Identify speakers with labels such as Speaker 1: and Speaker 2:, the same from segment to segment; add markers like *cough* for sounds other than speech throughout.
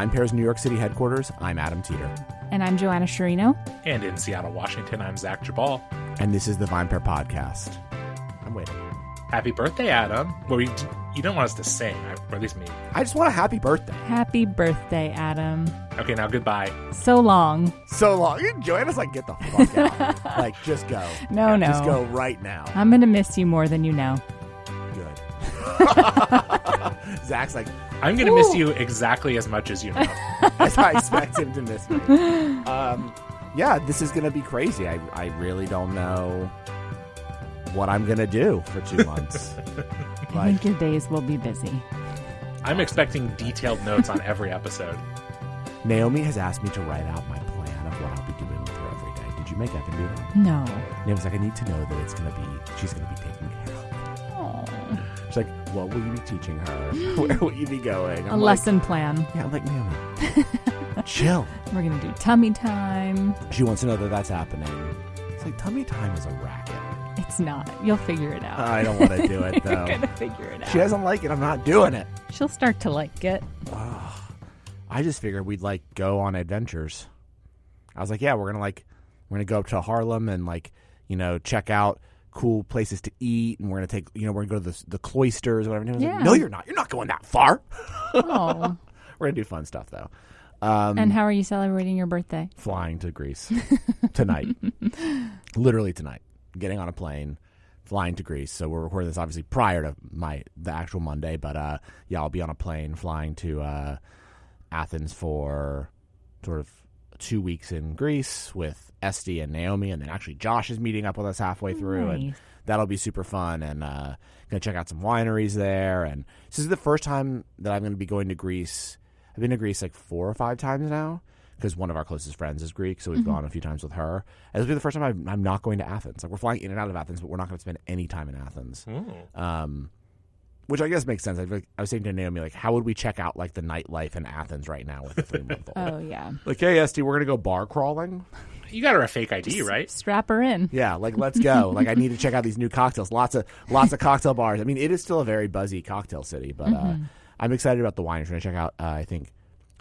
Speaker 1: VinePair's New York City headquarters, I'm Adam Teeter.
Speaker 2: And I'm Joanna Sciarrino.
Speaker 3: And in Seattle, Washington, I'm Zach Geballe.
Speaker 1: And this is the VinePair Podcast. I'm waiting.
Speaker 3: Happy birthday, Adam. Well, we, you don't want us to sing, or at least me.
Speaker 1: I just want a happy birthday.
Speaker 2: Happy birthday, Adam.
Speaker 3: Okay, now goodbye.
Speaker 2: So long.
Speaker 1: So long. Joanna's like, get the fuck out. *laughs* like, just go.
Speaker 2: No, no.
Speaker 1: Just go right now.
Speaker 2: I'm going to miss you more than you know.
Speaker 1: Good. *laughs* *laughs* Zach's like,
Speaker 3: I'm going to miss you exactly as much as you know. *laughs*
Speaker 1: as I expect him to miss me. *laughs* Um, yeah, this is going to be crazy. I, I really don't know what I'm going to do for two months.
Speaker 2: I think your days will be busy.
Speaker 3: I'm expecting detailed notes on every episode.
Speaker 1: Naomi has asked me to write out my plan of what I'll be doing with her every day. Did you make Evan do that?
Speaker 2: No.
Speaker 1: Naomi's like, I need to know that it's going to be, she's going to be taking care of. She's like, what will you be teaching her? *gasps* Where will you be going?
Speaker 2: A
Speaker 1: I'm like,
Speaker 2: lesson plan.
Speaker 1: Yeah, I'm like, Naomi, *laughs* chill.
Speaker 2: We're going to do tummy time.
Speaker 1: She wants to know that that's happening. It's like, tummy time is a racket.
Speaker 2: It's not. You'll figure it out.
Speaker 1: I don't want to do *laughs* it, though.
Speaker 2: You're going to figure it out.
Speaker 1: She doesn't like it. I'm not doing it.
Speaker 2: She'll start to like it.
Speaker 1: Oh, I just figured we'd like go on adventures. I was like, yeah, we're gonna like we're gonna go up to Harlem and like you know check out cool places to eat, and we're gonna take you know we're gonna go to the, the cloisters or whatever. Was like, no, you're not. You're not going that far. *laughs*
Speaker 2: Oh. *laughs*
Speaker 1: We're gonna do fun stuff though. Um,
Speaker 2: and how are you celebrating your birthday?
Speaker 1: flying to Greece *laughs* tonight, literally tonight. Getting on a plane, flying to Greece. So we're recording this obviously prior to my the actual Monday, but uh, yeah, I'll be on a plane flying to uh, Athens for sort of two weeks in Greece with Esty and Naomi, and then actually Josh is meeting up with us halfway through, and that'll be super fun. And uh, gonna check out some wineries there. And this is the first time that I'm gonna be going to Greece. I've been to Greece like four or five times now because one of our closest friends is Greek, so we've gone a few times with her. And this will be the first time I'm, I'm not going to Athens. Like we're flying in and out of Athens, but we're not going to spend any time in Athens. Um, which I guess makes sense. I, feel like- I was saying to Naomi, like, how would we check out like the nightlife in Athens right now with a three month old?
Speaker 2: Oh, yeah.
Speaker 1: Like, hey, Esty, we're gonna go bar crawling.
Speaker 3: You got her a fake ID, right?
Speaker 2: Strap her in.
Speaker 1: Yeah, like let's go. *laughs* like I need to check out these new cocktails. Lots of lots of cocktail bars. I mean, it is still a very buzzy cocktail city, but uh, I'm excited about the wineries. We're gonna check out. Uh, I think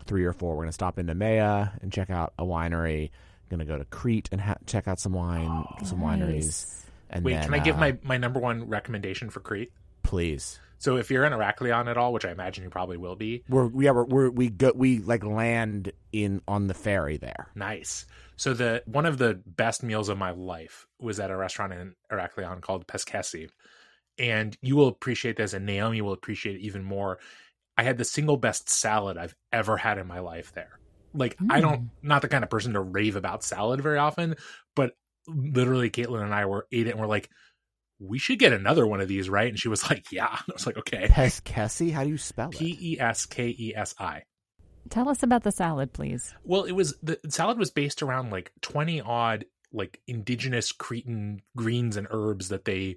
Speaker 1: three or four. We're gonna stop into Maya and check out a winery. Gonna go to Crete and ha- check out some wine, some *gasps* wineries. And
Speaker 3: Wait,
Speaker 1: then,
Speaker 3: can I give
Speaker 1: uh,
Speaker 3: my, my number one recommendation for Crete?
Speaker 1: please?
Speaker 3: So if you're in Heraklion at all, which I imagine you probably will be,
Speaker 1: We're we are we're, we go we like land in on the ferry there.
Speaker 3: nice. So the one of the best meals of my life was at a restaurant in Heraklion called Peskesi. And you will appreciate this, and Naomi will appreciate it even more. I had the single best salad I've ever had in my life there. Like I don't hmm. not the kind of person to rave about salad very often, but literally Caitlin and I were ate it and we're like, we should get another one of these, right? And she was like, *laughs* Yeah. I was like, okay.
Speaker 1: Peskesi, how do you spell it?
Speaker 3: P E S K E S I.
Speaker 2: Tell us about the salad, please.
Speaker 3: Well, it was the salad was based around like 20 odd like indigenous Cretan greens and herbs that they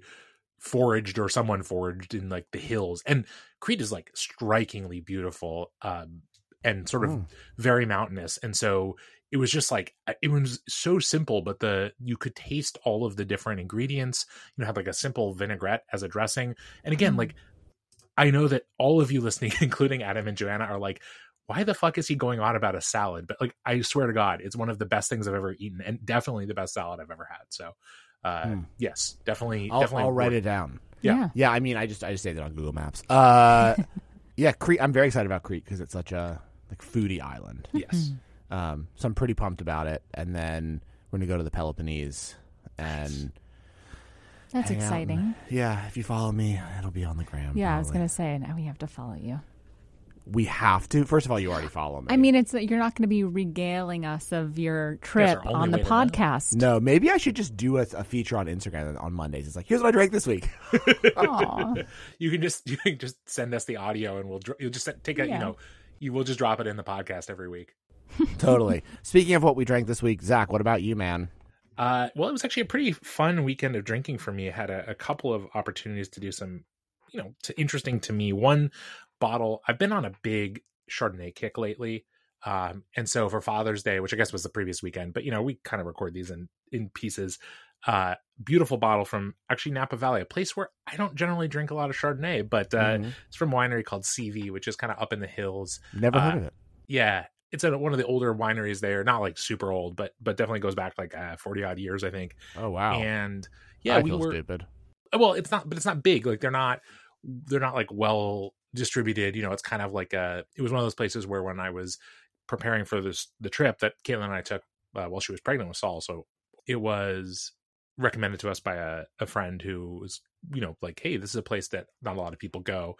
Speaker 3: foraged or someone foraged in like the hills. And Crete is like strikingly beautiful um and sort of
Speaker 1: Oh.
Speaker 3: very mountainous. And so it was just like it was so simple, but the you could taste all of the different ingredients. You know, had like a simple vinaigrette as a dressing. And again,
Speaker 2: Mm.
Speaker 3: like I know that all of you *laughs* listening, including Adam and Joanna, are like, why the fuck is he going on about a salad? But like, I swear to God, it's one of the best things I've ever eaten, and definitely the best salad I've ever had. So, uh,
Speaker 1: Hmm.
Speaker 3: yes, definitely,
Speaker 1: I'll,
Speaker 3: definitely.
Speaker 1: I'll write it down.
Speaker 3: Yeah.
Speaker 1: Yeah, I mean, I just I just saved it on Google Maps. Uh, *laughs* yeah, Crete. I'm very excited about Crete because it's such a like foodie island.
Speaker 3: Yes,
Speaker 1: Um, so I'm pretty pumped about it. And then we're gonna go to the Peloponnese, and
Speaker 2: That's
Speaker 1: hang out
Speaker 2: exciting.
Speaker 1: and- yeah, if you follow me, it'll be on the gram.
Speaker 2: Yeah, I was
Speaker 1: probably.
Speaker 2: going to say, now we have to follow you.
Speaker 1: We have to. First of all, you already follow me.
Speaker 2: I mean, it's you're not going to be regaling us of your trip
Speaker 3: only
Speaker 2: on the
Speaker 3: way to know.
Speaker 2: podcast.
Speaker 1: no, maybe I should just do a, a feature on Instagram on Mondays. It's like, here's what I drank this week.
Speaker 2: Aw. *laughs*
Speaker 3: you can just *laughs* you can just send us the audio, and we'll dr- you'll just take a
Speaker 2: Yeah.
Speaker 3: you know you will just drop it in the podcast every week. *laughs*
Speaker 1: totally. Speaking of what we drank this week, Zach, what about you, man?
Speaker 3: Uh, well, it was actually a pretty fun weekend of drinking for me. I had a, a couple of opportunities to do some, you know, to, interesting to me. One bottle. I've been on a big Chardonnay kick lately, um, and so for Father's Day, which I guess was the previous weekend, but you know, we kind of record these in in pieces. Uh, beautiful bottle from actually Napa Valley, a place where I don't generally drink a lot of Chardonnay, but uh,
Speaker 1: Mhm.
Speaker 3: it's from a winery called Seavey, which is kind of up in the hills.
Speaker 1: Never heard
Speaker 3: uh,
Speaker 1: of it.
Speaker 3: Yeah, it's at one of the older wineries there. Not like super old, but but definitely goes back like uh, forty odd years, I think.
Speaker 1: Oh wow.
Speaker 3: And yeah,
Speaker 1: I
Speaker 3: we were.
Speaker 1: stupid.
Speaker 3: Well, it's not, but it's not big. Like they're not, they're not like well distributed. You know, it's kind of like a. It was one of those places where when I was preparing for this the trip that Caitlin and I took uh, while she was pregnant with Saul, so it was recommended to us by a, a friend who was you know like hey this is a place that not a lot of people go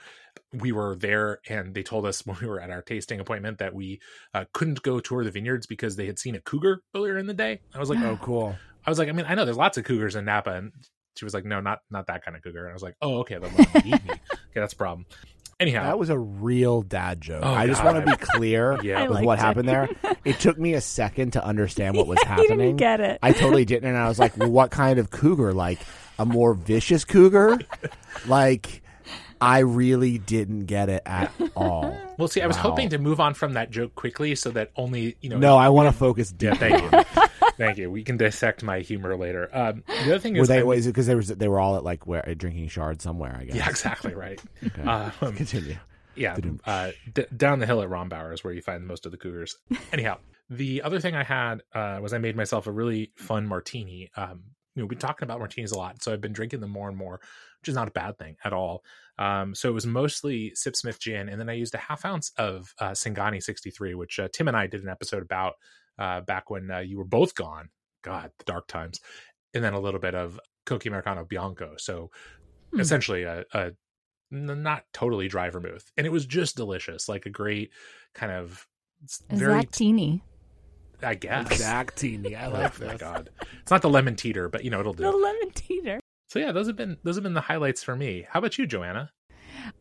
Speaker 3: we were there and they told us *laughs* when we were at our tasting appointment that we uh, couldn't go tour the vineyards because they had seen a cougar earlier in the day i was like
Speaker 1: Oh cool.
Speaker 3: i was like i mean i know there's lots of cougars in napa and she was like no not not that kind of cougar and i was like oh okay then let eat me *laughs* okay that's a problem anyhow
Speaker 1: That was a real dad joke.
Speaker 3: Oh,
Speaker 1: I just
Speaker 3: God.
Speaker 1: want to be clear *laughs*
Speaker 3: Yeah.
Speaker 1: With
Speaker 2: liked
Speaker 1: what
Speaker 2: it.
Speaker 1: happened there. It took me a second to understand what was
Speaker 2: he
Speaker 1: happening.
Speaker 2: didn't get it.
Speaker 1: I totally didn't, and I was like, "Well, what kind of cougar? Like a more vicious cougar? Like I really didn't get it at all."
Speaker 3: well see i was
Speaker 1: Wow.
Speaker 3: hoping to move on from that joke quickly so that only you know
Speaker 1: No, I want to focus deep.
Speaker 3: thank you thank you we can dissect my humor later um the other thing
Speaker 1: Were
Speaker 3: is
Speaker 1: they? Was it because they were they were all at like where drinking shard somewhere? I guess.
Speaker 3: yeah exactly right
Speaker 1: Okay.
Speaker 3: um,
Speaker 1: Continue.
Speaker 3: yeah, uh, d- down the hill at Rombauer is where you find most of the cougars. Anyhow, the other thing I had uh, was I made myself a really fun martini. Um, you know, we've been talking about martinis a lot, so I've been drinking them more and more, which is not a bad thing at all. Um, so it was mostly Sipsmith gin, and then I used a half ounce of uh, Singani 63, which uh, Tim and I did an episode about uh, back when uh, you were both gone. God, the dark times. And then a little bit of Cocchi Americano Bianco. So
Speaker 2: Hmm.
Speaker 3: essentially a not totally dry vermouth, and it was just delicious, like a great kind of very.
Speaker 2: Teeny.
Speaker 3: I guess.
Speaker 1: Exactini. I
Speaker 3: Oh
Speaker 1: like
Speaker 3: my
Speaker 1: this.
Speaker 3: god, it's not the lemon teeter, but you know it'll do.
Speaker 2: The lemon teeter.
Speaker 3: So yeah, those have been those have been the highlights for me. How about you, Joanna?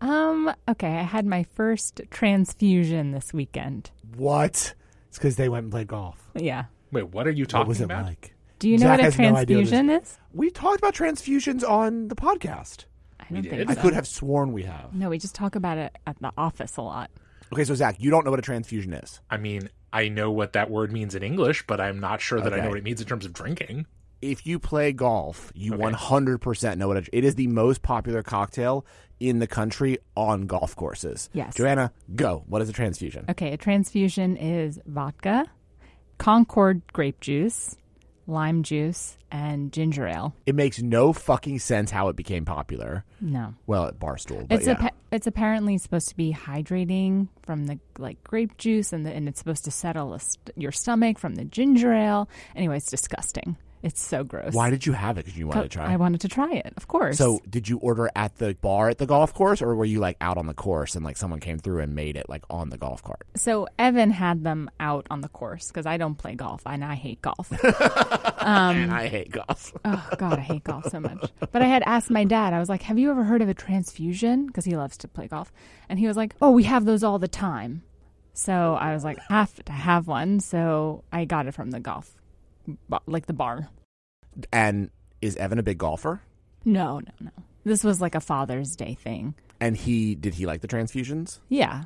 Speaker 2: Um, okay, I had my first transfusion this weekend.
Speaker 1: What? It's because they went and played golf.
Speaker 2: Yeah.
Speaker 3: Wait, what are you
Speaker 1: What
Speaker 3: talking
Speaker 1: was it
Speaker 3: about?
Speaker 1: like?
Speaker 2: Do you know
Speaker 1: Zach
Speaker 2: what a
Speaker 1: has no
Speaker 2: transfusion is?
Speaker 1: We talked about transfusions on the podcast.
Speaker 2: I
Speaker 3: We
Speaker 2: don't
Speaker 3: did?
Speaker 2: think
Speaker 1: I could have sworn we have.
Speaker 2: No, we just talk about it at the office a lot.
Speaker 1: Okay, so Zach, you don't know what a transfusion is.
Speaker 3: I mean, I know what that word means in English, but I'm not sure that I know what it means in terms of drinking.
Speaker 1: If you play golf, you
Speaker 3: Okay.
Speaker 1: 100% know what it, it is. The most popular cocktail in the country on golf courses.
Speaker 2: Yes.
Speaker 1: Joanna, go. What is a transfusion?
Speaker 2: Okay, a transfusion is vodka, Concord grape juice, lime juice, and ginger ale.
Speaker 1: It makes no fucking sense how it became popular.
Speaker 2: No.
Speaker 1: Well, at Barstool, but
Speaker 2: It's
Speaker 1: yeah.
Speaker 2: it's apparently supposed to be hydrating from the like grape juice, and the, and it's supposed to settle a st- your stomach from the ginger ale. Anyway, it's disgusting. It's so gross.
Speaker 1: Why did you have it? Because you wanted to try.
Speaker 2: I wanted to try it, of course.
Speaker 1: So, did you order at the bar at the golf course, or were you like out on the course and like someone came through and made it like on the golf cart?
Speaker 2: So Evan had them out on the course because I don't play golf and I hate golf. *laughs*
Speaker 1: Um, and I hate golf. *laughs*
Speaker 2: oh God, I hate golf so much. But I had asked my dad. I was like, "Have you ever heard of a transfusion?" Because he loves to play golf, and he was like, "Oh, we have those all the time." So I was like, "I "Have to have one." So I got it from the golf, like the bar.
Speaker 1: And is Evan a big golfer?
Speaker 2: No, no, no. This was like a Father's Day thing.
Speaker 1: And he did he like the transfusions?
Speaker 2: Yeah,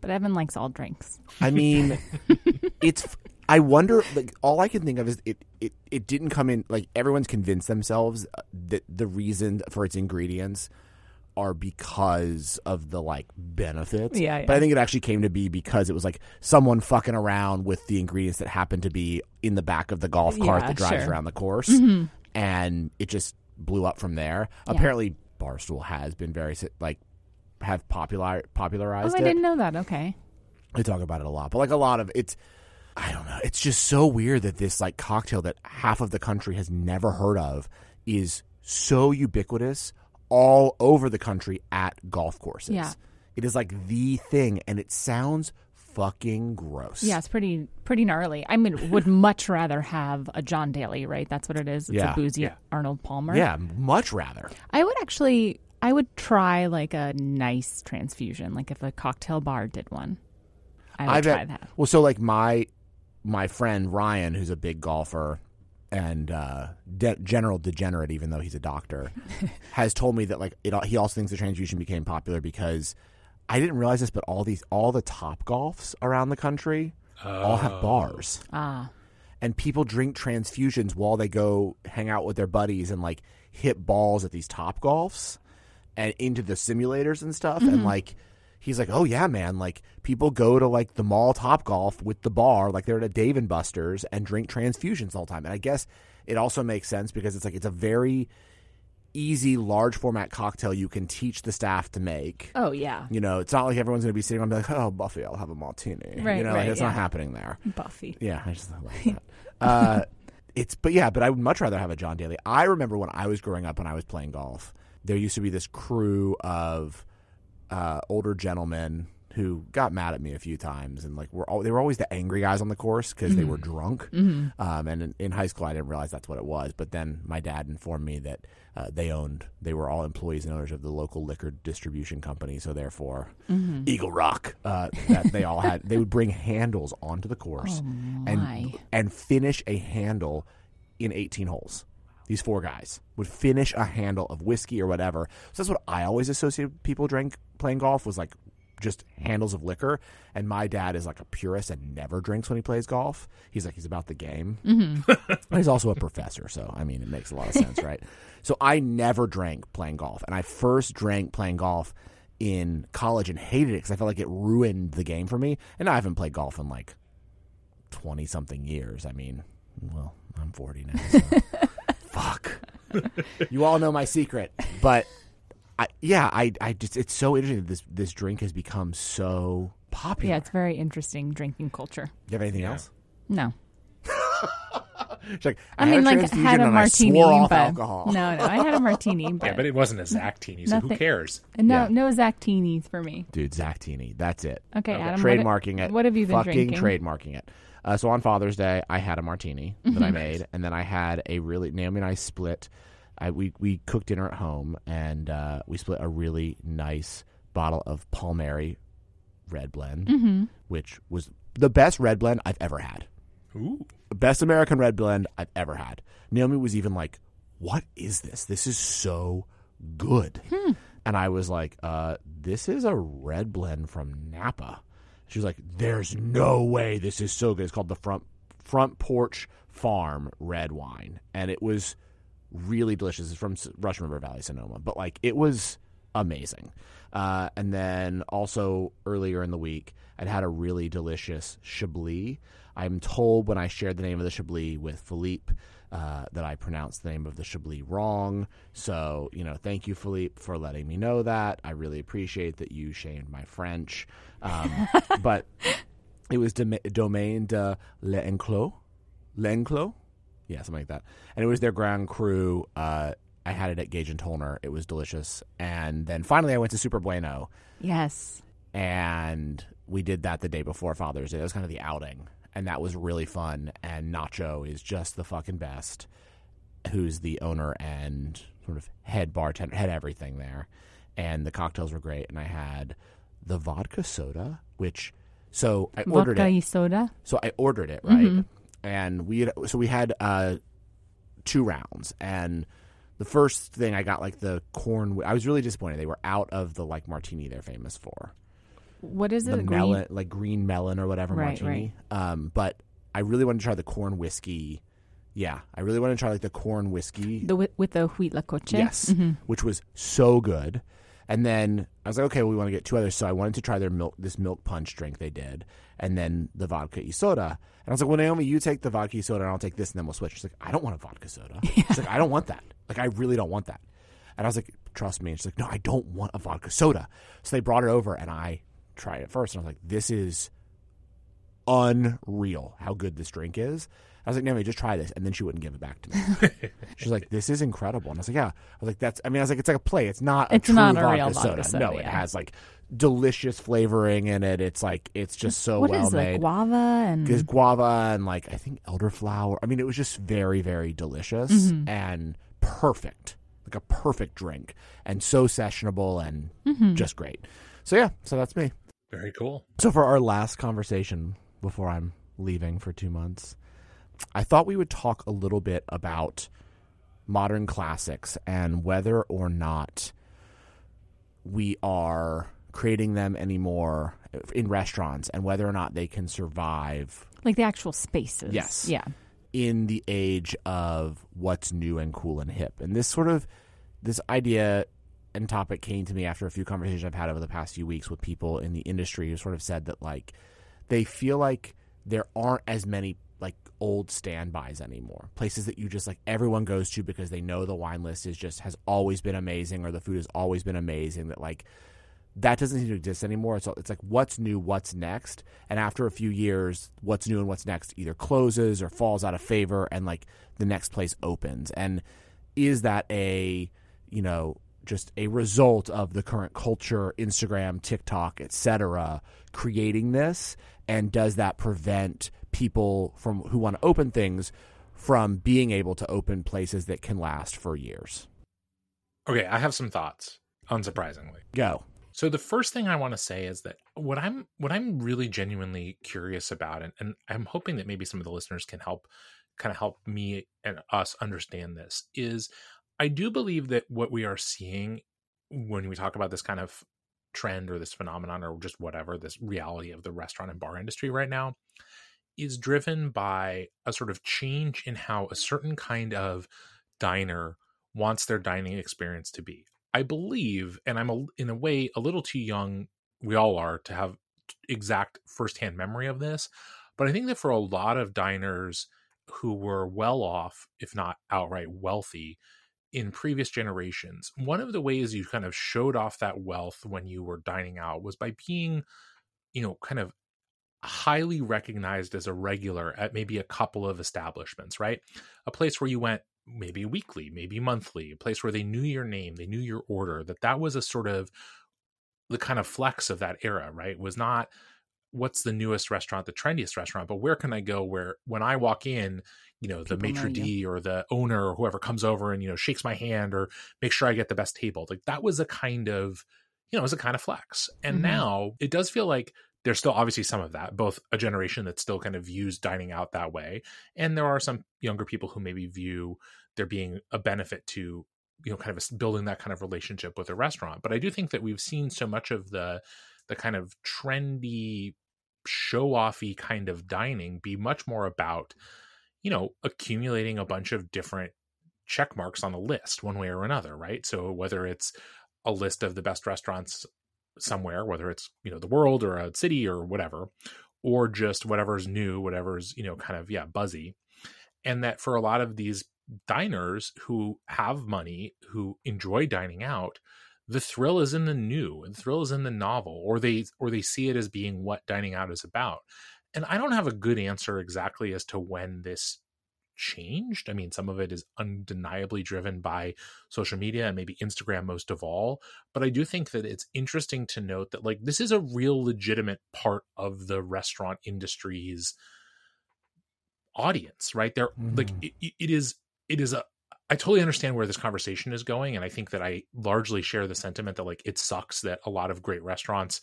Speaker 2: but Evan likes all drinks.
Speaker 1: I mean, *laughs* it's. I wonder. Like, all I can think of is it. It. It didn't come in. Like everyone's convinced themselves uh, that the reason for its ingredients are because of the like benefits.
Speaker 2: Yeah, yeah.
Speaker 1: But I think it actually came to be because it was like someone fucking around with the ingredients that happened to be in the back of the golf cart
Speaker 2: Yeah,
Speaker 1: that drives
Speaker 2: sure.
Speaker 1: around the course, mm-hmm. and it just blew up from there.
Speaker 2: Yeah.
Speaker 1: Apparently, Barstool has been very like have popular popularized.
Speaker 2: Oh, I
Speaker 1: it.
Speaker 2: didn't know that. Okay.
Speaker 1: They talk about it a lot, but like a lot of it's, I don't know. It's just so weird that this like cocktail that half of the country has never heard of is so ubiquitous all over the country at golf courses.
Speaker 2: Yeah.
Speaker 1: It is like the thing, and it sounds fucking gross.
Speaker 2: Yeah, it's pretty pretty gnarly. I mean, would *laughs* much rather have a John Daly, right? That's what it is. It's
Speaker 1: Yeah,
Speaker 2: a boozy
Speaker 3: yeah.
Speaker 2: Arnold Palmer.
Speaker 1: Yeah, much rather.
Speaker 2: I would actually I would try like a nice transfusion, like if a cocktail bar did one. I would
Speaker 1: I
Speaker 2: try that.
Speaker 1: Well, so like my my friend Ryan, who's a big golfer and uh, de- general degenerate, even though he's a doctor, *laughs* has told me that like it. He also thinks the transfusion became popular because I didn't realize this, but all these all the Topgolfs around the country all have bars,
Speaker 2: Ah.
Speaker 1: and people drink transfusions while they go hang out with their buddies and like hit balls at these Topgolfs and into the simulators and stuff, and like. He's like, "Oh yeah, man! Like people go to like the mall Topgolf with the bar, like they're at a Dave and Buster's and drink transfusions all the time." And I guess it also makes sense because it's like it's a very easy large format cocktail you can teach the staff to make.
Speaker 2: Oh yeah,
Speaker 1: You know, it's not like everyone's going to be sitting on and be like, "Oh, Buffy, I'll have a martini."
Speaker 2: Right,
Speaker 1: you know,
Speaker 2: right,
Speaker 1: like it's not happening there.
Speaker 2: Buffy.
Speaker 1: Yeah, I just like that. *laughs* uh, it's but yeah, but I would much rather have a John Daly. I remember when I was growing up when I was playing golf, there used to be this crew of uh, older gentlemen who got mad at me a few times, and like were all, they were always the angry guys on the course because they were drunk. Um, and in, in high school, I didn't realize that's what it was. But then my dad informed me that uh, they owned, they were all employees and owners of the local liquor distribution company. So therefore, Eagle Rock, uh, that they all had, they would bring handles onto the course
Speaker 2: my.
Speaker 1: and and finish a handle in 18 holes. These four guys would finish a handle of whiskey or whatever. So that's what I always associated people drank playing golf was like just handles of liquor. And my dad is like a purist and never drinks when he plays golf. He's like he's about the game. Mm-hmm. *laughs* he's also a professor, so I mean it makes a lot of sense, right? *laughs* So I never drank playing golf, and I first drank playing golf in college and hated it because I felt like it ruined the game for me. And I haven't played golf in like 20 something years. I mean, well, I'm 40 now. So. *laughs* Fuck. You all know my secret, but I, yeah, I, I just it's so interesting that this this drink has become so popular.
Speaker 2: Yeah, it's very interesting drinking culture.
Speaker 1: Do you have anything else?
Speaker 2: No, *laughs*
Speaker 1: She's like,
Speaker 2: I,
Speaker 1: I,
Speaker 2: mean,
Speaker 1: had a
Speaker 2: like
Speaker 1: transfusion
Speaker 2: had a
Speaker 1: and
Speaker 2: martini,
Speaker 1: I swore off
Speaker 2: but
Speaker 1: alcohol.
Speaker 2: no, no, I had a martini, *laughs* but,
Speaker 3: Yeah, but it wasn't a Zactini, so who
Speaker 2: Nothing-
Speaker 3: cares?
Speaker 2: no,
Speaker 1: Yeah.
Speaker 2: no Zactinis for me.
Speaker 1: Dude, Zactini, that's it.
Speaker 2: Okay,
Speaker 3: Okay.
Speaker 2: Adam, what-
Speaker 1: trademarking it.
Speaker 2: What have you been
Speaker 1: fucking
Speaker 2: drinking?
Speaker 1: trademarking it. Uh, so on Father's Day, I had a martini that. I *laughs* made, and then I had a really Naomi and I split. I we we cooked dinner at home, and uh, we split a really nice bottle of Palmieri red blend,
Speaker 2: Mm-hmm.
Speaker 1: which was the best red blend I've ever had.
Speaker 3: Ooh.
Speaker 1: Best American red blend I've ever had. Naomi was even like, "What is this? This is so good." And I was like, uh, "This is a red blend from Napa." She was like, "There's no way this is so good." It's called the front front porch farm red wine, and it was really delicious. It's from Russian River Valley, Sonoma, but like it was amazing. Uh, and then also earlier in the week, I'd had a really delicious Chablis. I'm told when I shared the name of the Chablis with Philippe uh, that I pronounced the name of the Chablis wrong. So, you know, thank you, Philippe, for letting me know that. I really appreciate that you shamed my French. Um, *laughs* but it was Dom- Domaine de l'Enclos. L'Enclos? Yeah, something like that. And it was their Grand Cru. Uh, I had it at Gage and Tollner. It was delicious. And then finally, I went to Superbueno,
Speaker 2: Yes.
Speaker 1: and we did that the day before Father's Day. That was kind of the outing, and that was really fun. And Nacho is just the fucking best. Who's the owner and sort of head bartender, head everything there. And the cocktails were great. And I had the vodka soda, which so I ordered
Speaker 2: Vodka
Speaker 1: it.
Speaker 2: y soda.
Speaker 1: So I ordered it right, and we had, so we had uh, two rounds, and the first thing I got like the corn. I was really disappointed. They were out of the like martini they're famous for,
Speaker 2: What is it?
Speaker 1: Melon, like green melon or whatever
Speaker 2: Right,
Speaker 1: martini. Um, but I really wanted to try the corn whiskey. Yeah, I really wanted to try like the corn whiskey.
Speaker 2: The with, the huitlacoche.
Speaker 1: Yes, which was so good. And then I was like, okay, well, we want to get two others. So I wanted to try their milk, this milk punch drink they did, and then the vodka y soda. And I was like, well, Naomi, you take the vodka y soda, and I'll take this, and then we'll switch. She's like, I don't want a vodka soda. *laughs* She's like, I don't want that. Like, I really don't want that. And I was like, trust me. And she's like, no, I don't want a vodka soda. So they brought it over, and I tried it first, and I was like, this is unreal how good this drink is. I was like, Naomi, just try this. And then she wouldn't give it back to me. *laughs* She's like, this is incredible. And I was like, yeah. I was like, that's, I mean, I was like, it's like a play. It's not a
Speaker 2: It's
Speaker 1: true
Speaker 2: not a
Speaker 1: vodka
Speaker 2: real
Speaker 1: soda.
Speaker 2: soda,
Speaker 1: No, it has like delicious flavoring in it. It's like, it's just so
Speaker 2: What
Speaker 1: well
Speaker 2: is it?
Speaker 1: made.
Speaker 2: Guava and
Speaker 1: There's guava and like, I think elderflower. I mean, it was just very, very delicious
Speaker 2: Mm-hmm.
Speaker 1: and perfect. Like a perfect drink and so sessionable and
Speaker 2: Mm-hmm.
Speaker 1: just great. So yeah, so that's me.
Speaker 3: Very cool.
Speaker 1: So for our last conversation before I'm leaving for two months, I thought we would talk a little bit about modern classics and whether or not we are creating them anymore in restaurants and whether or not they can survive
Speaker 2: like the actual spaces.
Speaker 1: Yes.
Speaker 2: Yeah.
Speaker 1: in the age of what's new and cool and hip. And this sort of this idea and topic came to me after a few conversations I've had over the past few weeks with people in the industry who sort of said that like they feel like there aren't as many like old standbys anymore. Places that you just like everyone goes to because they know the wine list is just has always been amazing or the food has always been amazing that like that doesn't seem to exist anymore. So it's like what's new, what's next, and after a few years, what's new and what's next either closes or falls out of favor, and like the next place opens. And is that a you know just a result of the current culture, Instagram, TikTok, etc., creating this? And does that prevent people from who want to open things from being able to open places that can last for years?
Speaker 3: Okay, I have some thoughts, unsurprisingly.
Speaker 1: Go.
Speaker 3: So the first thing I want to say is that what I'm what I'm really genuinely curious about, and, and I'm hoping that maybe some of the listeners can help kind of help me and us understand this, is I do believe that what we are seeing when we talk about this kind of trend or this phenomenon or just whatever, this reality of the restaurant and bar industry right now, is driven by a sort of change in how a certain kind of diner wants their dining experience to be. I believe, and I'm a, in a way a little too young, we all are, to have exact firsthand memory of this. But I think that for a lot of diners who were well off, if not outright wealthy, in previous generations, one of the ways you kind of showed off that wealth when you were dining out was by being, you know, kind of highly recognized as a regular at maybe a couple of establishments, right? A place where you went maybe weekly, maybe monthly, a place where they knew your name, they knew your order, that that was a sort of the kind of flex of that era, right? Was not what's the newest restaurant, the trendiest restaurant, but where can I go where when I walk in, you know, the
Speaker 2: People
Speaker 3: maitre d or the owner or whoever comes over and, you know, shakes my hand or makes sure I get the best table. Like that was a kind of, you know, it was a kind of flex. And
Speaker 2: Mhm.
Speaker 3: now it does feel like there's still obviously some of that, both a generation that still kind of views dining out that way, and there are some younger people who maybe view there being a benefit to you know kind of building that kind of relationship with a restaurant. But I do think that we've seen so much of the the kind of trendy show offy kind of dining be much more about you know accumulating a bunch of different check marks on a list one way or another right? So whether it's a list of the best restaurants somewhere whether it's you know the world or a city or whatever or just whatever's new whatever's you know kind of yeah buzzy and that for a lot of these diners who have money who enjoy dining out the thrill is in the new the thrill is in the novel or they or they see it as being what dining out is about and i don't have a good answer exactly as to when this changed i mean some of it is undeniably driven by social media and maybe instagram most of all but i do think that it's interesting to note that like this is a real legitimate part of the restaurant industry's audience right there like
Speaker 1: Mhm.
Speaker 3: it, it- it is it is a I totally understand where this conversation is going, and I think that I largely share the sentiment that like it sucks that a lot of great restaurants,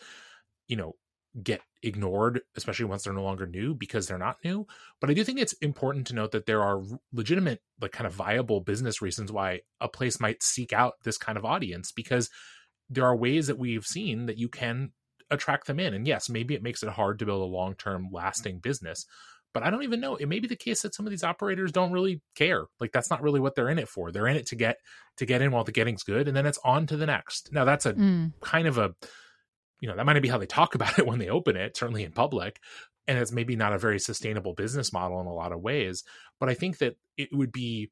Speaker 3: you know, get ignored, especially once they're no longer new because they're not new. But I do think it's important to note that there are legitimate, like kind of viable business reasons why a place might seek out this kind of audience because there are ways that we've seen that you can attract them in. And yes, maybe it makes it hard to build a long term lasting business. But I don't even know. It may be the case that some of these operators don't really care. Like that's not really what they're in it for. They're in it to get to get in while the getting's good, and then it's on to the next. Now that's a
Speaker 2: Mm.
Speaker 3: kind of a you know that might not be how they talk *laughs* about it when they open it certainly in public and it's maybe not a very sustainable business model in a lot of ways but i think that it would be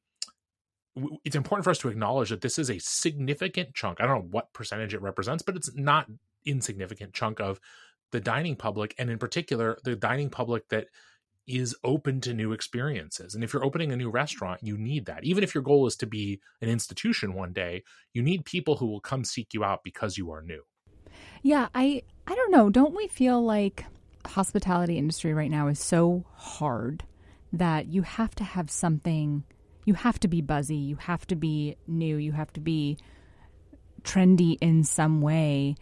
Speaker 3: it's important for us to acknowledge that this is a significant chunk i don't know what percentage it represents but it's not insignificant chunk of the dining public and in particular the dining public that is open to new experiences and if you're opening a new restaurant you need that. Even if your goal is to be an institution one day you need people who will come seek you out because you are new
Speaker 2: Yeah, I I don't know. Don't we feel like hospitality industry right now is so hard that you have to have something you have to be buzzy, you have to be new, you have to be trendy in some way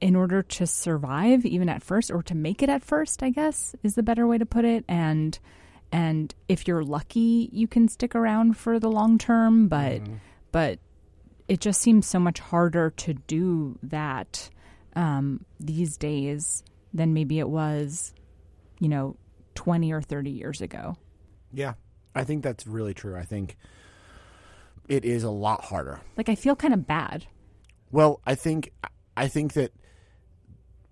Speaker 2: in order to survive even at first or to make it at first, I guess is the better way to put it and and if you're lucky, you can stick around for the long term, but mm-hmm. but it just seems so much harder to do that um, these days than maybe it was, you know, 20 or 30 years ago.
Speaker 1: Yeah, I think that's really true. I think it is a lot harder.
Speaker 2: Like, I feel kind of bad.
Speaker 1: Well, I think I think that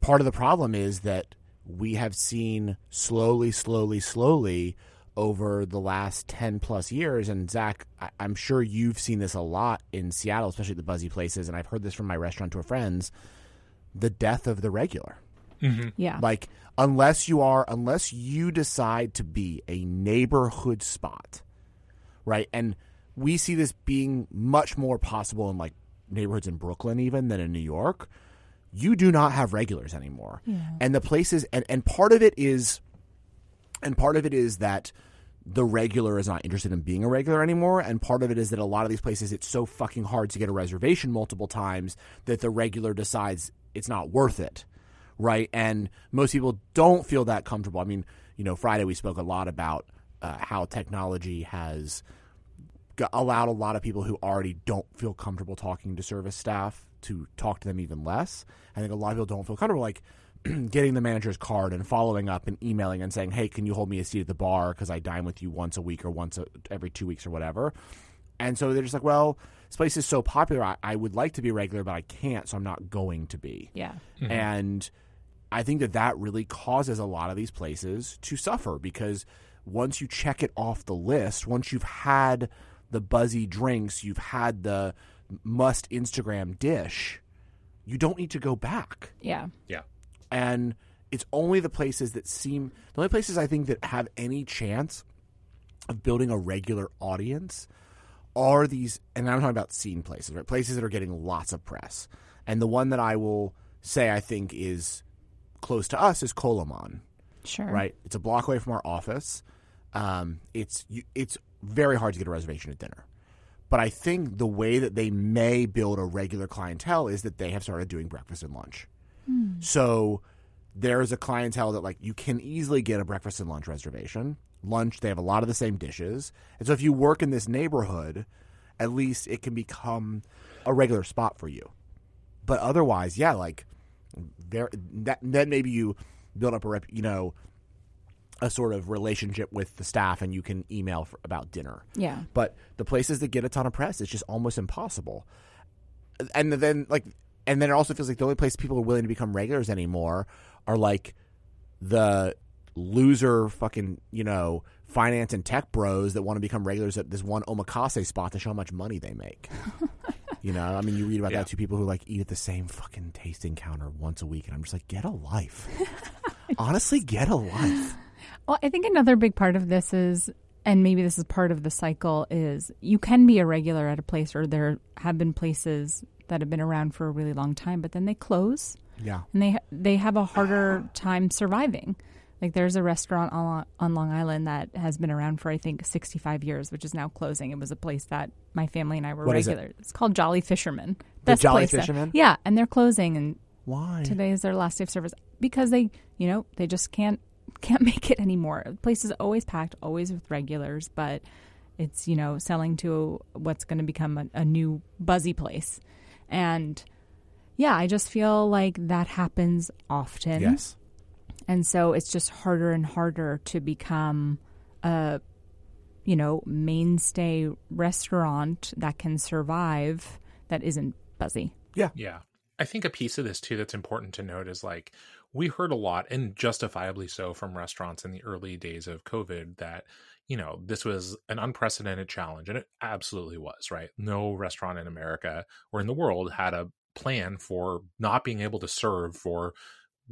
Speaker 1: part of the problem is that we have seen slowly, slowly, slowly over the last 10 plus years. And Zach, I- I'm sure you've seen this a lot in Seattle, especially the buzzy places. And I've heard this from my restaurateur friends the death of the regular. Mm-hmm.
Speaker 2: Yeah.
Speaker 1: Like, unless you are, unless you decide to be a neighborhood spot, right? And we see this being much more possible in like neighborhoods in Brooklyn, even than in New York. You do not have regulars anymore. And the places, and, and part of it is, and part of it is that the regular is not interested in being a regular anymore. And part of it is that a lot of these places, it's so fucking hard to get a reservation multiple times that the regular decides it's not worth it. Right. And most people don't feel that comfortable. I mean, you know, Friday we spoke a lot about uh, how technology has allowed a lot of people who already don't feel comfortable talking to service staff to talk to them even less. I think a lot of people don't feel comfortable like *clears throat* getting the manager's card and following up and emailing and saying, "Hey, can you hold me a seat at the bar because I dine with you once a week or once a, every two weeks or whatever." And so they're just like, "Well, this place is so popular. I, I would like to be a regular, but I can't, so I'm not going to be."
Speaker 2: yeah. Mm-hmm.
Speaker 1: And I think that that really causes a lot of these places to suffer because once you check it off the list, once you've had the buzzy drinks, you've had the must Instagram dish, you don't need to go back.
Speaker 2: Yeah.
Speaker 3: Yeah.
Speaker 1: And it's only the places that seem the only places I think that have any chance of building a regular audience are these and I'm talking about scene places, right? Places that are getting lots of press. And the one that I will say I think is close to us is Colomon,
Speaker 2: Sure.
Speaker 1: right? It's a block away from our office. Um, it's you, it's very hard to get a reservation at dinner. But I think the way that they may build a regular clientele is that they have started doing breakfast and lunch. So there's a clientele that like you can easily get a breakfast and lunch reservation. Lunch, they have a lot of the same dishes. And so if you work in this neighborhood, at least it can become a regular spot for you. But otherwise, yeah, like there that then maybe you build up a rep, you know, a sort of relationship with the staff and you can email for, about dinner.
Speaker 2: Yeah.
Speaker 1: But the places that get a ton of press, it's just almost impossible. And then like and then it also feels like the only place people are willing to become regulars anymore are like the loser fucking, you know, finance and tech bros that want to become regulars at this one omakase spot to show how much money they make. *laughs* you know, I mean, you read about
Speaker 3: Yeah.
Speaker 1: that too. People who like eat at the same fucking tasting counter once a week, and I'm just like, get a life. *laughs* Honestly, get a life.
Speaker 2: Well, I think another big part of this is, and maybe this is part of the cycle, is you can be a regular at a place, or there have been places that have been around for a really long time, but then they close
Speaker 1: Yeah.
Speaker 2: and they they have a harder time surviving. Like there's a restaurant on, on Long Island that has been around for I think 65 years, which is now closing. It was a place that my family and I were
Speaker 1: What is it?
Speaker 2: regular. It's called Jolly Fisherman.
Speaker 1: The Jolly
Speaker 2: place there.
Speaker 1: Fisherman?
Speaker 2: Yeah, and they're closing, and
Speaker 1: Why?
Speaker 2: today is their last day of service because they, you know, they just can't *laughs* can't make it anymore. The place is always packed, always with regulars, but it's you know selling to what's going to become a, a new buzzy place, and yeah, I just feel like that happens often,
Speaker 1: Yes.
Speaker 2: And so it's just harder and harder to become a you know mainstay restaurant that can survive that isn't buzzy.
Speaker 3: Yeah. Yeah. I think a piece of this too that's important to note is like we heard a lot and justifiably so from restaurants in the early days of COVID that, you know, this was an unprecedented challenge and it absolutely was, right? No restaurant in America or in the world had a plan for not being able to serve for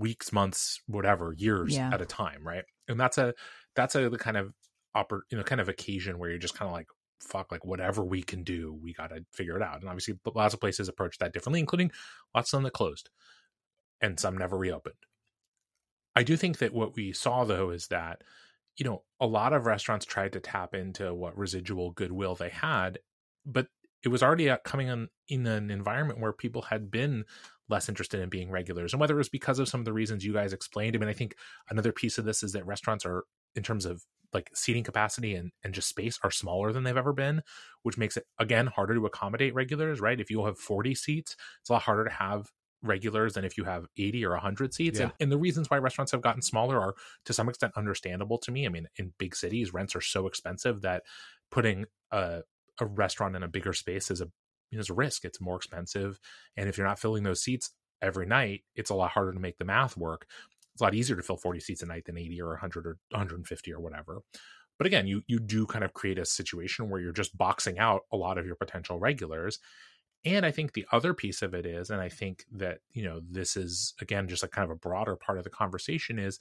Speaker 3: weeks, months, whatever, years
Speaker 2: Yeah.
Speaker 3: at a time, right? And that's a that's a the kind of oppor- you know, kind of occasion where you're just kind of like fuck like whatever we can do we got to figure it out and obviously lots of places approach that differently including lots of them that closed and some never reopened i do think that what we saw though is that you know a lot of restaurants tried to tap into what residual goodwill they had but it was already uh, coming in, in an environment where people had been less interested in being regulars and whether it was because of some of the reasons you guys explained i mean i think another piece of this is that restaurants are in terms of like seating capacity and, and just space are smaller than they've ever been which makes it again harder to accommodate regulars right if you have 40 seats it's a lot harder to have regulars than if you have 80 or 100 seats
Speaker 1: Yeah.
Speaker 3: and, and the reasons why restaurants have gotten smaller are to some extent understandable to me i mean in big cities rents are so expensive that putting a, a restaurant in a bigger space is a it's a risk. It's more expensive, and if you're not filling those seats every night, it's a lot harder to make the math work. It's a lot easier to fill 40 seats a night than 80 or 100 or 150 or whatever. But again, you you do kind of create a situation where you're just boxing out a lot of your potential regulars. And I think the other piece of it is, and I think that, you know, this is again just a kind of a broader part of the conversation is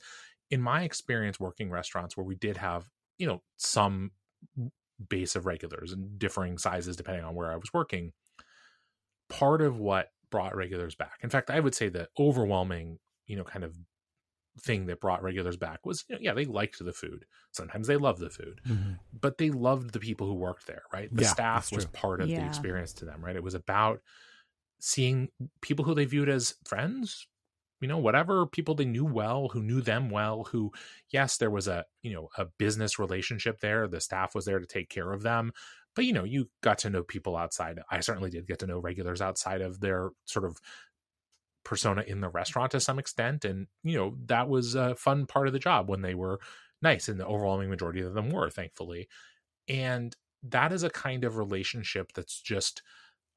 Speaker 3: in my experience working restaurants where we did have, you know, some base of regulars and differing sizes depending on where I was working. Part of what brought regulars back, in fact, I would say the overwhelming, you know, kind of thing that brought regulars back was you know, yeah they liked the food sometimes they loved the food mm-hmm. but they loved the people who worked there right the yeah, staff was part of yeah. the experience to them right it was about seeing people who they viewed as friends you know whatever people they knew well who knew them well who yes there was a you know a business relationship there the staff was there to take care of them but you know you got to know people outside i certainly did get to know regulars outside of their sort of persona in the restaurant to some extent and you know that was a fun part of the job when they were nice and the overwhelming majority of them were thankfully and that is a kind of relationship that's just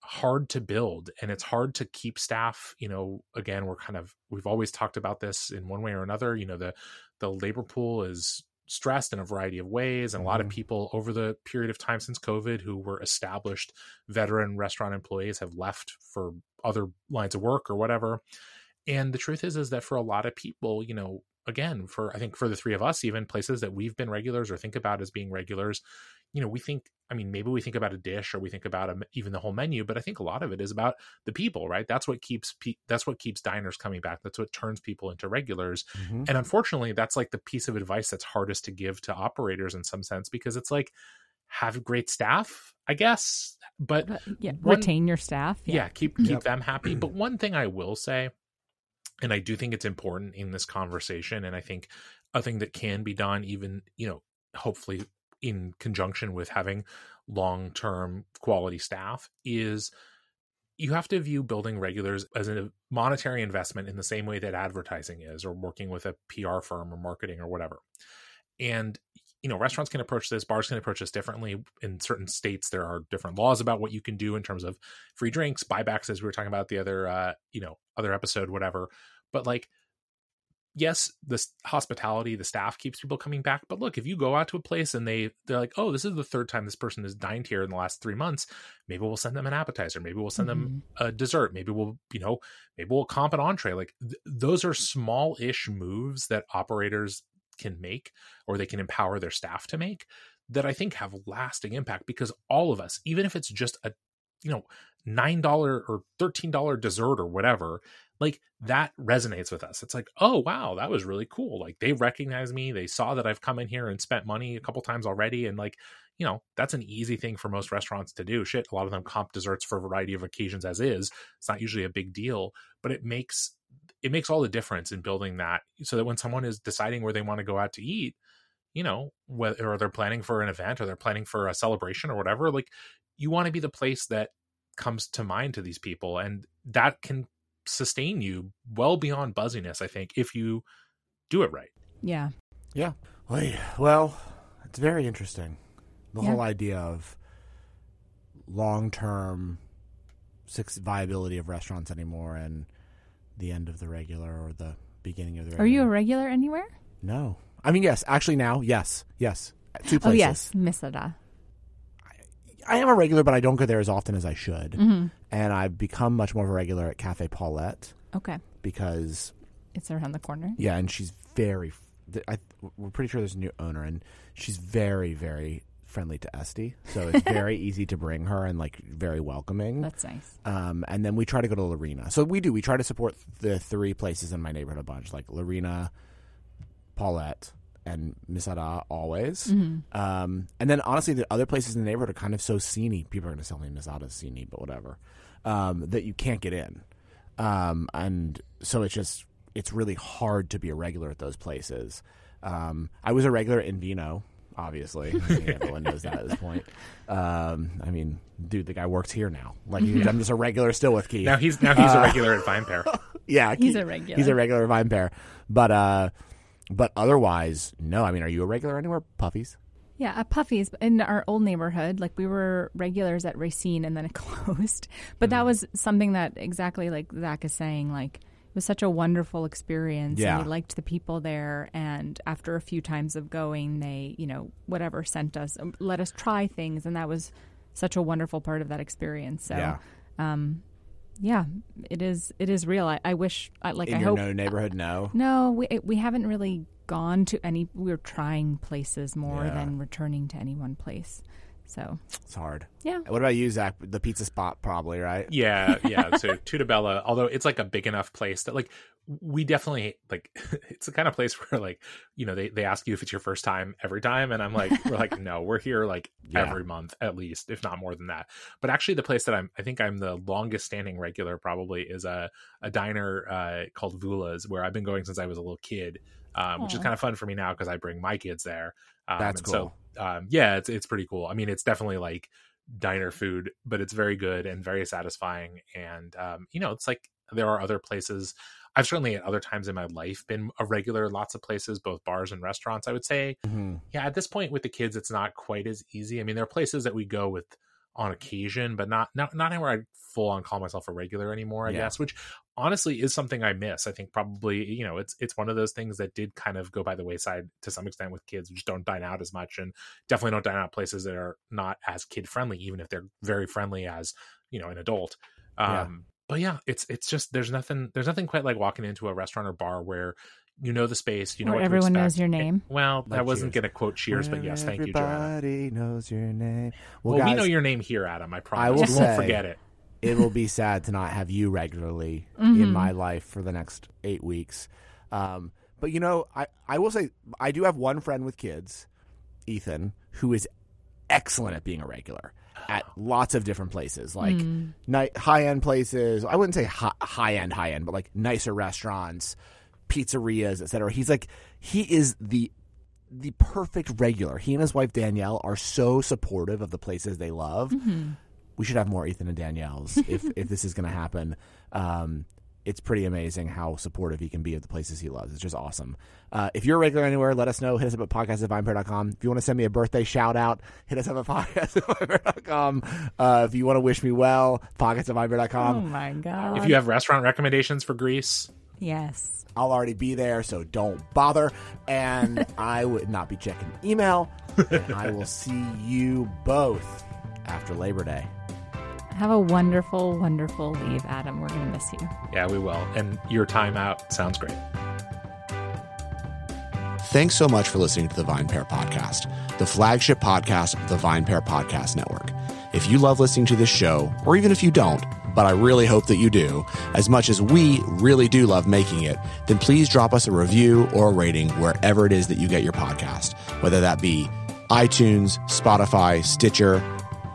Speaker 3: hard to build and it's hard to keep staff you know again we're kind of we've always talked about this in one way or another you know the the labor pool is stressed in a variety of ways and a lot of mm-hmm. people over the period of time since covid who were established veteran restaurant employees have left for other lines of work or whatever and the truth is is that for a lot of people you know again for i think for the three of us even places that we've been regulars or think about as being regulars you know we think i mean maybe we think about a dish or we think about a, even the whole menu but i think a lot of it is about the people right? That's what keeps pe- that's what keeps diners coming back. That's what turns people into regulars. Mm-hmm. and unfortunately that's like the piece of advice that's hardest to give to operators in some sense because it's like have great staff i guess but, but
Speaker 2: yeah one, retain your staff
Speaker 3: yeah, yeah keep keep yep. them happy. But *clears throat* one thing i will say and i do think it's important in this conversation and i think a thing that can be done even you know hopefully in conjunction with having long-term quality staff is you have to view building regulars as a monetary investment in the same way that advertising is or working with a PR firm or marketing or whatever. And you know, restaurants can approach this, bars can approach this differently. In certain states, there are different laws about what you can do in terms of free drinks, buybacks, as we were talking about the other, uh, you know, other episode, whatever. But like yes, the hospitality, the staff keeps people coming back. But look, if you go out to a place and they they're like, oh, this is the third time this person has dined here in the last three months, maybe we'll send them an appetizer, maybe we'll send mm-hmm. them a dessert, maybe we'll you know maybe we'll comp an entree. Like th- those are small ish moves that operators can make or they can empower their staff to make that I think have lasting impact because all of us, even if it's just a you know nine dollar or thirteen dollar dessert or whatever like that resonates with us. It's like oh wow that was really cool. Like they recognize me. They saw that i've come in here and spent money a couple times already. And like you know that's an easy thing for most restaurants to do. Shit a lot of them comp desserts for a variety of occasions as is. It's not usually a big deal but it makes it makes all the difference in building that so that when someone is deciding where they want to go out to eat you know whether or they're planning for an event or they're planning for a celebration or whatever like you want to be the place that comes to mind to these people and that can sustain you well beyond buzziness i think if you do it right.
Speaker 2: Yeah.
Speaker 1: Yeah. Well it's very interesting. The yeah. whole idea of long-term viability of restaurants anymore and the end of the regular or the beginning of the regular.
Speaker 2: are you a regular. anywhere?
Speaker 1: No. I mean yes. Actually now yes. Yes. Two oh, places.
Speaker 2: oh yes. Miss Ada.
Speaker 1: I am a regular, but I don't go there as often as I should. Mm-hmm. And I've become much more of a regular at Cafe Paulette.
Speaker 2: Okay.
Speaker 1: Because
Speaker 2: it's around the corner.
Speaker 1: Yeah, and she's very. I, we're pretty sure there's a new owner, and she's very, very friendly to Esty. So it's *laughs* very easy to bring her and like very welcoming.
Speaker 2: That's nice.
Speaker 1: Um, and then we try to go to Lorena. So we do. We try to support the three places in my neighborhood a bunch, like Lorena, Paulette, and Miss Ada always. Mm-hmm. Um, and then honestly, the other places in the neighborhood are kind of so sceney. People are going to tell me Miss Ada's sceney, but whatever. Um, that you can't get in. Um, and so it's just it's really hard to be a regular at those places. Um, I was a regular in Vino, obviously. I mean, everyone knows that at this point. Um, I mean, dude, the guy works here now. Like yeah. I'm just a regular still with Keith.
Speaker 3: Now he's now he's uh, a regular at VinePair. *laughs*
Speaker 1: yeah,
Speaker 2: he's Keith, a regular.
Speaker 1: He's a regular at VinePair. But uh, but otherwise, no. I mean, are you a regular anywhere, Puffies?
Speaker 2: Yeah, at Puffy's in our old neighborhood, like we were regulars at Racine and then it *laughs* closed. But that was something that exactly like Zach is saying, like it was such a wonderful experience.
Speaker 1: Yeah.
Speaker 2: And we liked the people there. And after a few times of going, they, you know, whatever sent us, um, let us try things. And that was such a wonderful part of that experience. So,
Speaker 1: Yeah.
Speaker 2: um, yeah, it is, it is real. I, I wish, I, like,
Speaker 1: In
Speaker 2: I
Speaker 1: your
Speaker 2: hope.
Speaker 1: no neighborhood, no.
Speaker 2: No, we we haven't really gone to any. We're trying places more
Speaker 1: Yeah.
Speaker 2: than returning to any one place. So
Speaker 1: It's hard.
Speaker 2: yeah,
Speaker 1: What about you, Zach? The pizza spot, probably, right?
Speaker 3: Yeah, yeah. So *laughs* Tutta Bella, although it's like a big enough place that like we definitely like *laughs* it's the kind of place *laughs* where like you know they they ask you if it's your first time every time, and I'm like we're like no, we're here like
Speaker 1: Yeah.
Speaker 3: every month at least, if not more than that. But actually, the place that I'm I think I'm the longest standing regular probably is a a diner uh, called Voula's where I've been going since I was a little kid, um, which is kind of fun for me now because I bring my kids there. Um,
Speaker 1: That's
Speaker 3: cool. So, um, yeah, it's it's pretty cool. I mean, it's definitely like diner food, but it's very good and very satisfying. And um, you know, it's like there are other places. I've certainly at other times in my life been a regular, lots of places, both bars and restaurants. I would say,
Speaker 1: Mhm.
Speaker 3: yeah, at this point with the kids, it's not quite as easy. I mean, there are places that we go with on occasion, but not not not anywhere I full on call myself a regular anymore. I
Speaker 1: Yeah.
Speaker 3: guess, which honestly is something I miss. I think probably you know it's it's one of those things that did kind of go by the wayside to some extent with kids. We just don't dine out as much, and definitely don't dine out places that are not as kid friendly, even if they're very friendly as you know an adult. Um,
Speaker 1: Yeah.
Speaker 3: But yeah, it's it's just there's nothing there's nothing quite like walking into a restaurant or bar where you know the space, you know
Speaker 2: Where
Speaker 3: what to
Speaker 2: everyone knows your name.
Speaker 3: Well,
Speaker 1: Like
Speaker 3: I wasn't
Speaker 1: Cheers.
Speaker 3: going to quote Cheers, but yes, thank you, Joanna.
Speaker 1: Everybody knows your name.
Speaker 3: Well,
Speaker 1: Well,
Speaker 3: we know your name here, Adam. I promise.
Speaker 1: I will
Speaker 3: we
Speaker 1: say-
Speaker 3: won't forget it.
Speaker 1: It will be sad to not have you regularly
Speaker 2: Mm-hmm.
Speaker 1: in my life for the next eight weeks. Um, but you know, I, I will say I do have one friend with kids, Ethan, who is excellent at being a regular at lots of different places, like ni- high end places. I wouldn't say hi- high end, high end, but like nicer restaurants, pizzerias, etc. He's like he is the the perfect regular. He and his wife Danielle are so supportive of the places they love. We should have more Ethan and Danielle's if *laughs* if this is going to happen. Um, it's pretty amazing how supportive he can be of the places he loves. It's just awesome. Uh, if you're a regular anywhere, let us know. Hit us up at podcast at vinepair.com. If you want to send me a birthday shout out, hit us up at *laughs* podcast at vinepair.com. Uh, if you want to wish me well, podcast at vinepair.com.
Speaker 2: oh my god!
Speaker 3: If you have restaurant recommendations for Greece,
Speaker 2: yes,
Speaker 1: I'll already be there, so don't bother. And *laughs* I would not be checking email. And I will see you both after Labor Day.
Speaker 2: Have a wonderful, wonderful leave, Adam. We're gonna miss you.
Speaker 3: yeah, we will. And your time out sounds great.
Speaker 4: Thanks so much for listening to the VinePair Podcast, the flagship podcast of the VinePair Podcast Network. If you love listening to this show, or even if you don't, but I really hope that you do, as much as we really do love making it, then please drop us a review or a rating wherever it is that you get your podcast, whether that be iTunes, Spotify, Stitcher,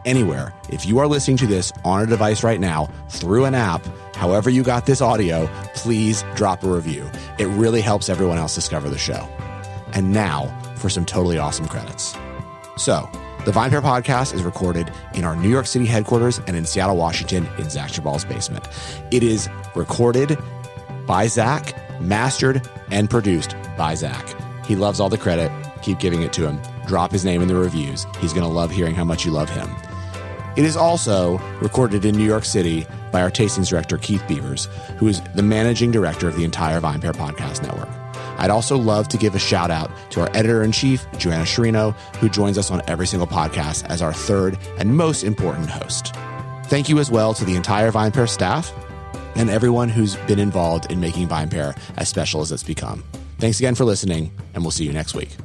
Speaker 4: anywhere. If you are listening to this on a device right now through an app, however you got this audio, please drop a review. It really helps everyone else discover the show. And now for some totally awesome credits. So, the VinePair podcast is recorded in our New York City headquarters and in Seattle, Washington, in Zach Geballe's basement. It is recorded by Zach, mastered, and produced by Zach. He loves all the credit. Keep giving it to him. Drop his name in the reviews. He's going to love hearing how much you love him. It is also recorded in New York City by our tastings director, Keith Beavers, who is the managing director of the entire VinePair Podcast Network. I'd also love to give a shout out to our editor in chief, Joanna Sciarrino, who joins us on every single podcast as our third and most important host. Thank you as well to the entire VinePair staff and everyone who's been involved in making VinePair as special as it's become. Thanks again for listening, and we'll see you next week.